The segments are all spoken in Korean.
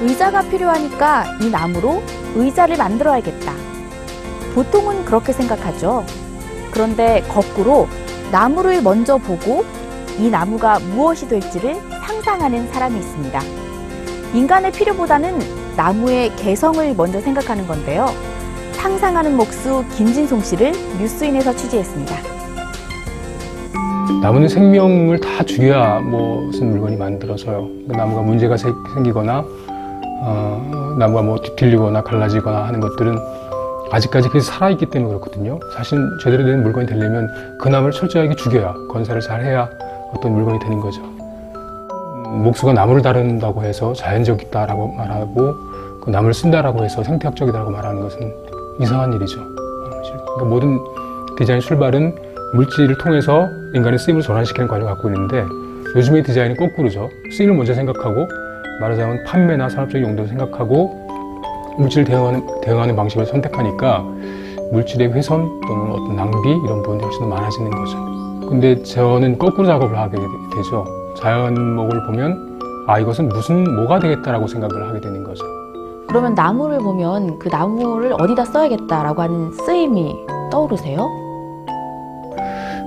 의자가 필요하니까 이 나무로 의자를 만들어야겠다. 보통은 그렇게 생각하죠. 그런데 거꾸로 나무를 먼저 보고 이 나무가 무엇이 될지를 상상하는 사람이 있습니다. 인간의 필요보다는 나무의 개성을 먼저 생각하는 건데요. 상상하는 목수 김진송 씨를 뉴스인에서 취재했습니다. 나무는 생명을 다 죽여야 무슨 물건이 만들어져요. 그 나무가 문제가 세- 생기거나 어, 나무가 뭐 뒤틀리거나 갈라지거나 하는 것들은 아직까지 그게 살아있기 때문에 그렇거든요. 사실 제대로 된 물건이 되려면 그 나무를 철저하게 죽여야 건사를 잘 해야 어떤 물건이 되는 거죠. 음, 목수가 나무를 다룬다고 해서 자연적이다라고 말하고 그 나무를 쓴다라고 해서 생태학적이다라고 말하는 것은 이상한 일이죠. 그러니까 모든 디자인 출발은 물질을 통해서 인간의 쓰임을 전환시키는 과정을 갖고 있는데 요즘의 디자인은 거꾸로죠. 쓰임을 먼저 생각하고 말하자면 판매나 산업적 용도를 생각하고 물질을 대응하는, 대응하는 방식을 선택하니까 물질의 훼손 또는 어떤 낭비 이런 부분이 훨씬 더 많아지는 거죠. 근데 저는 거꾸로 작업을 하게 되죠. 자연목을 보면 아 이것은 무슨 뭐가 되겠다라고 생각을 하게 되는 거죠. 그러면 나무를 보면 그 나무를 어디다 써야겠다라고 하는 쓰임이 떠오르세요?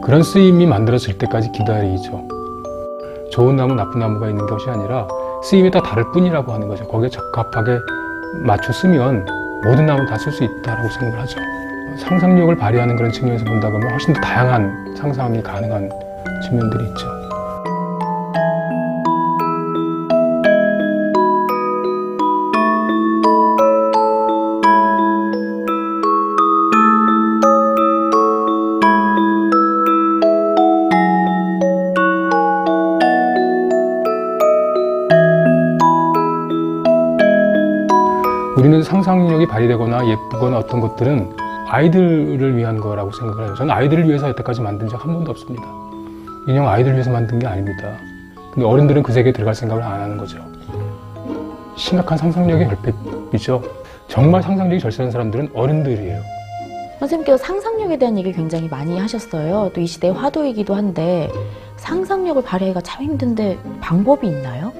그런 쓰임이 만들어질 때까지 기다리죠. 좋은 나무, 나쁜 나무가 있는 것이 아니라 쓰임이 다 다를 뿐이라고 하는 거죠. 거기에 적합하게 맞춰 쓰면 모든 나무를 다 쓸 수 있다라고 생각을 하죠. 상상력을 발휘하는 그런 측면에서 본다 그러면 훨씬 더 다양한 상상이 가능한 측면들이 있죠. 우리는 상상력이 발휘되거나 예쁘거나 어떤 것들은 아이들을 위한 거라고 생각을 해요. 저는 아이들을 위해서 여태까지 만든 적 한 번도 없습니다. 인형 아이들을 위해서 만든 게 아닙니다. 근데 어른들은 그 세계에 들어갈 생각을 안 하는 거죠. 심각한 상상력의 결핍이죠. 정말 상상력이 절실한 사람들은 어른들이에요. 선생님께서 상상력에 대한 얘기 굉장히 많이 하셨어요. 또 이 시대의 화두이기도 한데 상상력을 발휘하기가 참 힘든데 방법이 있나요?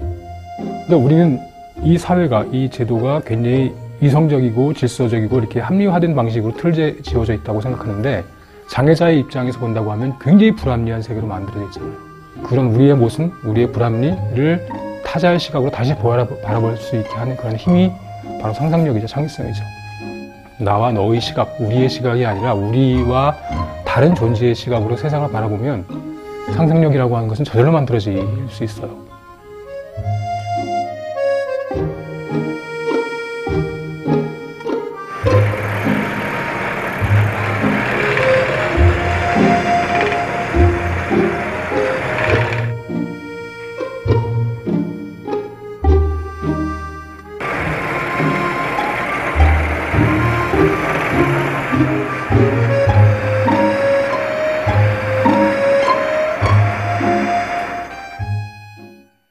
근데 우리는 이 사회가, 이 제도가 굉장히 이성적이고 질서적이고 이렇게 합리화된 방식으로 틀에 지어져 있다고 생각하는데 장애자의 입장에서 본다고 하면 굉장히 불합리한 세계로 만들어져 있잖아요. 그런 우리의 모습, 우리의 불합리를 타자의 시각으로 다시 바라볼 수 있게 하는 그런 힘이 바로 상상력이죠, 창의성이죠. 나와 너의 시각, 우리의 시각이 아니라 우리와 다른 존재의 시각으로 세상을 바라보면 상상력이라고 하는 것은 저절로 만들어질 수 있어요.